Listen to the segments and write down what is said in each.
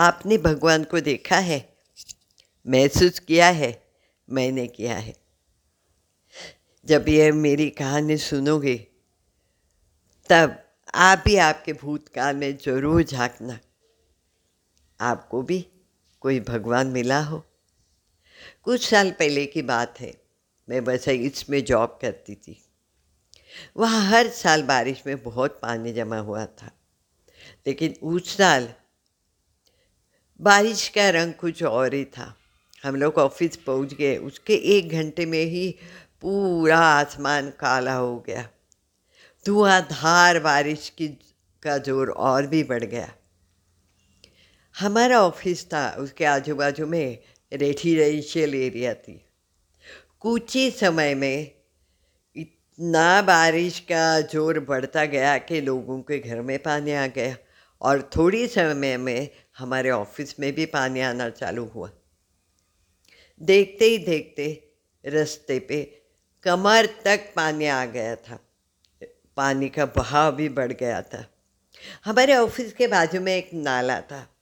आपने भगवान को देखा है। महसूस किया है? मैंने किया है। जब यह मेरी कहानी सुनोगे, तब आप भी आपके भूतकाल में ज़रूर झांकना। आपको भी कोई भगवान मिला हो। कुछ साल पहले की बात है। मैं बस इसमें जॉब करती थी। वहाँ हर साल बारिश में बहुत पानी जमा हुआ था। लेकिन उस साल बारिश का रंग कुछ और ही था। हम लोग ऑफ़िस पहुँच गए। उसके एक घंटे में ही पूरा आसमान काला हो गया। धुआंधार बारिश की, का ज़ोर और भी बढ़ गया। हमारा ऑफ़िस था। उसके आजू बाजू में रेजिडेंशियल एरिया थी। कुछ ही समय में इतना बारिश का ज़ोर बढ़ता गया कि लोगों के घर में पानी आ गया। और थोड़ी समय में हमारे ऑफ़िस में भी पानी आना चालू हुआ। देखते ही देखते रास्ते पे कमर तक पानी आ गया था। पानी का बहाव भी बढ़ गया था। हमारे ऑफ़िस के बाजू में एक नाला था।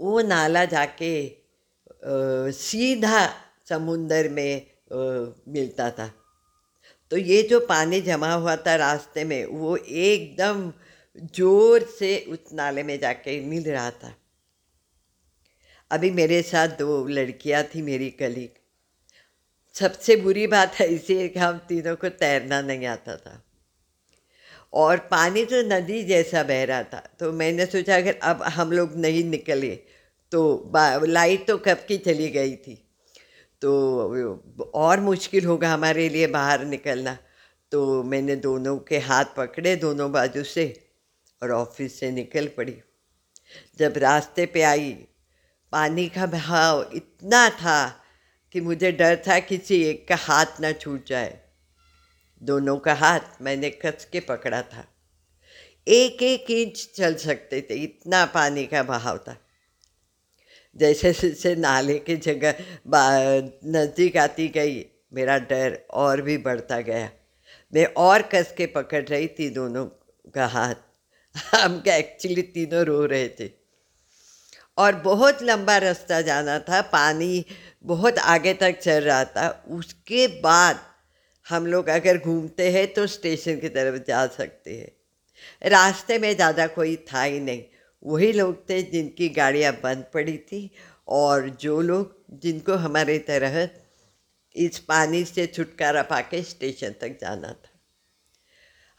वो नाला जाके आ, सीधा समुंदर में आ, मिलता था। तो ये जो पानी जमा हुआ था रास्ते में वो एकदम ज़ोर से उस नाले में जाके मिल रहा था। अभी मेरे साथ दो लड़कियाँ थी मेरी कलीग सबसे बुरी बात है कि हम तीनों को तैरना नहीं आता था। और पानी तो नदी जैसा बह रहा था तो मैंने सोचा अगर अब हम लोग नहीं निकले तो लाइट तो कब की चली गई थी। तो और मुश्किल होगा हमारे लिए बाहर निकलना। तो मैंने दोनों के हाथ पकड़े दोनों बाजू से। और ऑफ़िस से निकल पड़ी। जब रास्ते पे आई, पानी का बहाव इतना था कि मुझे डर था किसी एक का हाथ ना छूट जाए। दोनों का हाथ मैंने कस के पकड़ा था। एक एक इंच चल सकते थे, इतना पानी का बहाव था। जैसे जैसे नाले की जगह नज़दीक आती गई, मेरा डर और भी बढ़ता गया। मैं और कस के पकड़ रही थी दोनों का हाथ। हम क्या एक्चुअली तीनों रो रहे थे। और बहुत लंबा रास्ता जाना था, पानी बहुत आगे तक चल रहा था। उसके बाद हम लोग अगर घूमते हैं तो स्टेशन की तरफ़ जा सकते हैं। रास्ते में ज़्यादा कोई था ही नहीं। वही लोग थे जिनकी गाड़ियाँ बंद पड़ी थी और जो लोग जिनको हमारे तरह इस पानी से छुटकारा पाके स्टेशन तक जाना था।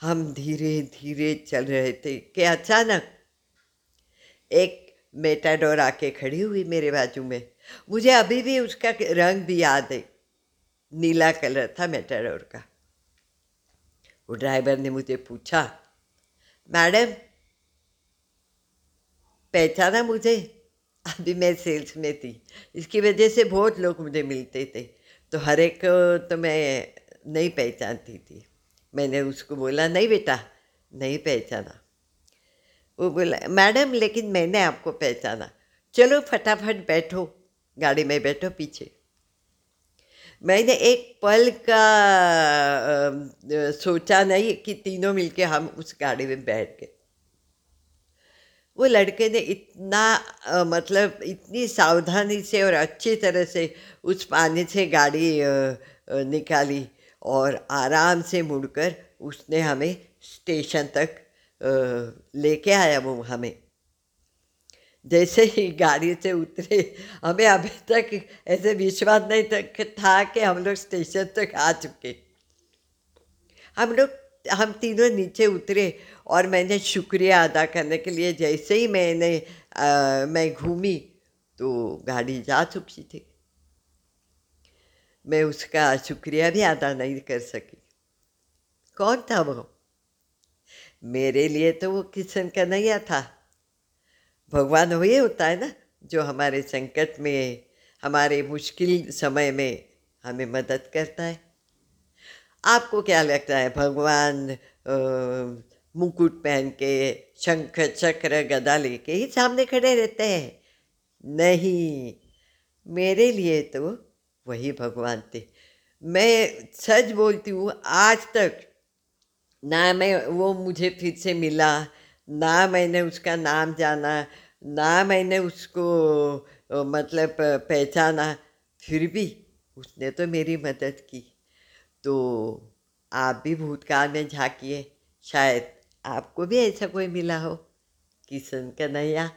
हम धीरे धीरे चल रहे थे कि अचानक एक मेटाडोर आके खड़ी हुई मेरे बाजू में। मुझे अभी भी उसका रंग भी याद है। नीला कलर था मेटाडोर का। वो ड्राइवर ने मुझे पूछा, मैडम, पहचाना मुझे? अभी मैं सेल्स में थी। इसकी वजह से बहुत लोग मुझे मिलते थे। तो हर एक तो मैं नहीं पहचानती थी। मैंने उसको बोला नहीं बेटा नहीं पहचाना। वो बोला मैडम लेकिन मैंने आपको पहचाना। चलो फटाफट बैठो गाड़ी में बैठो पीछे। मैंने एक पल का सोचा नहीं कि तीनों मिलके हम उस गाड़ी में बैठ गए। वो लड़के ने इतना आ, मतलब इतनी सावधानी से और अच्छी तरह से उस पानी से गाड़ी आ, निकाली। और आराम से मुड़कर उसने हमें स्टेशन तक लेके आया वो हमें। जैसे ही गाड़ी से उतरे हमें अभी तक ऐसे विश्वास नहीं तक था कि हम लोग स्टेशन तक आ चुके। हम लोग हम तीनों नीचे उतरे और मैंने शुक्रिया अदा करने के लिए जैसे ही मैंने आ, मैं घूमी तो गाड़ी जा चुकी थी। मैं उसका शुक्रिया भी अदा नहीं कर सकी। कौन था वो? मेरे लिए तो वो किशन का नैया था। भगवान वही होता है ना, जो हमारे संकट में, हमारे मुश्किल समय में हमें मदद करता है। आपको क्या लगता है, भगवान मुकुट पहन के शंख चक्र गदा लेके ही सामने खड़े रहते हैं? नहीं, मेरे लिए तो वही भगवान थे। मैं सच बोलती हूँ, आज तक ना मैं वो मुझे फिर से मिला, ना मैंने उसका नाम जाना, ना मैंने उसको मतलब पहचाना, फिर भी उसने तो मेरी मदद की। तो आप भी भूतकाल में झांकिए, शायद आपको भी ऐसा कोई मिला हो किशन कन्हैया